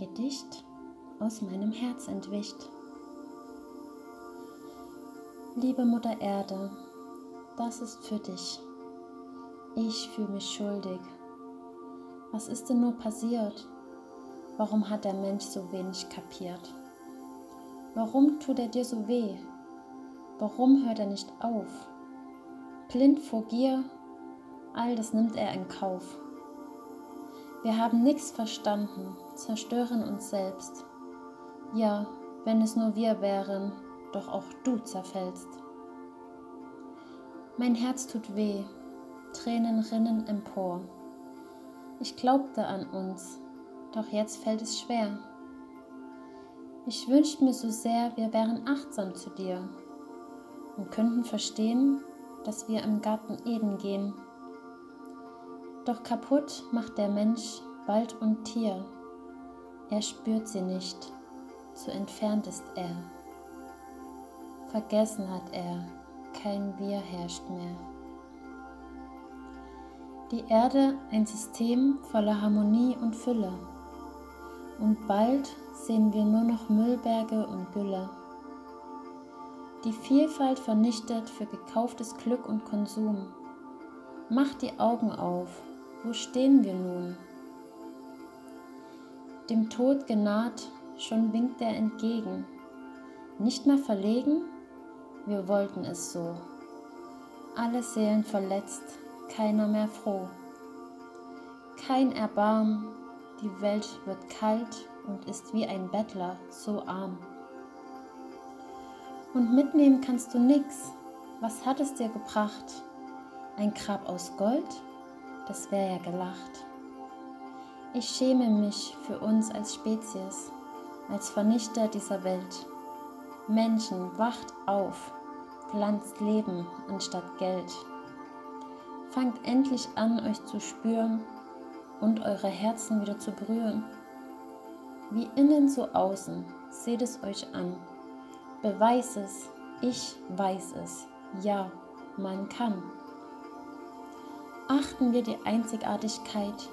Gedicht aus meinem Herz entwicht. Liebe Mutter Erde, das ist für dich. Ich fühle mich schuldig. Was ist denn nur passiert? Warum hat der Mensch so wenig kapiert? Warum tut er dir so weh? Warum hört er nicht auf? Blind vor Gier, all das nimmt er in Kauf. Wir haben nichts verstanden, zerstören uns selbst. Ja, wenn es nur wir wären, doch auch du zerfällst. Mein Herz tut weh, Tränen rinnen empor. Ich glaubte an uns, doch jetzt fällt es schwer. Ich wünschte mir so sehr, wir wären achtsam zu dir und könnten verstehen, dass wir im Garten Eden gehen. Doch kaputt macht der Mensch Wald und Tier. Er spürt sie nicht, zu entfernt ist er. Vergessen hat er, kein Wir herrscht mehr. Die Erde ein System voller Harmonie und Fülle. Und bald sehen wir nur noch Müllberge und Gülle. Die Vielfalt vernichtet für gekauftes Glück und Konsum. Mach die Augen auf, wo stehen wir nun? Dem Tod genaht, schon winkt er entgegen. Nicht mehr verlegen, wir wollten es so. Alle Seelen verletzt, keiner mehr froh. Kein Erbarm, die Welt wird kalt und ist wie ein Bettler so arm. Und mitnehmen kannst du nix, was hat es dir gebracht? Ein Grab aus Gold? Das wär ja gelacht. Ich schäme mich für uns als Spezies, als Vernichter dieser Welt. Menschen, wacht auf, pflanzt Leben anstatt Geld. Fangt endlich an, euch zu spüren und eure Herzen wieder zu berühren. Wie innen so außen, seht es euch an. Beweis es, ich weiß es, ja, man kann. Achten wir die Einzigartigkeit,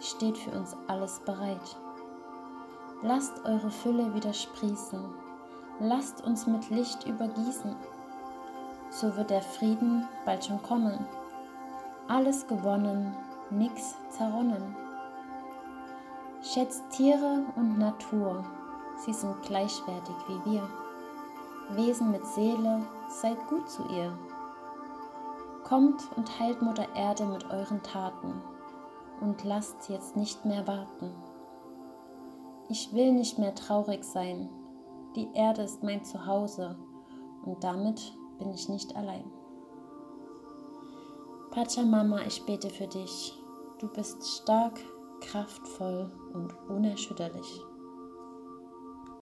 steht für uns alles bereit. Lasst eure Fülle wieder sprießen, lasst uns mit Licht übergießen, so wird der Frieden bald schon kommen alles gewonnen, nix zerronnen. Schätzt Tiere und Natur, sie sind gleichwertig wie wir. Wesen mit Seele, seid gut zu ihr. Kommt und heilt Mutter Erde mit euren Taten und lasst jetzt nicht mehr warten. Ich will nicht mehr traurig sein, die Erde ist mein Zuhause und damit bin ich nicht allein. Pachamama, ich bete für dich. Du bist stark, kraftvoll und unerschütterlich.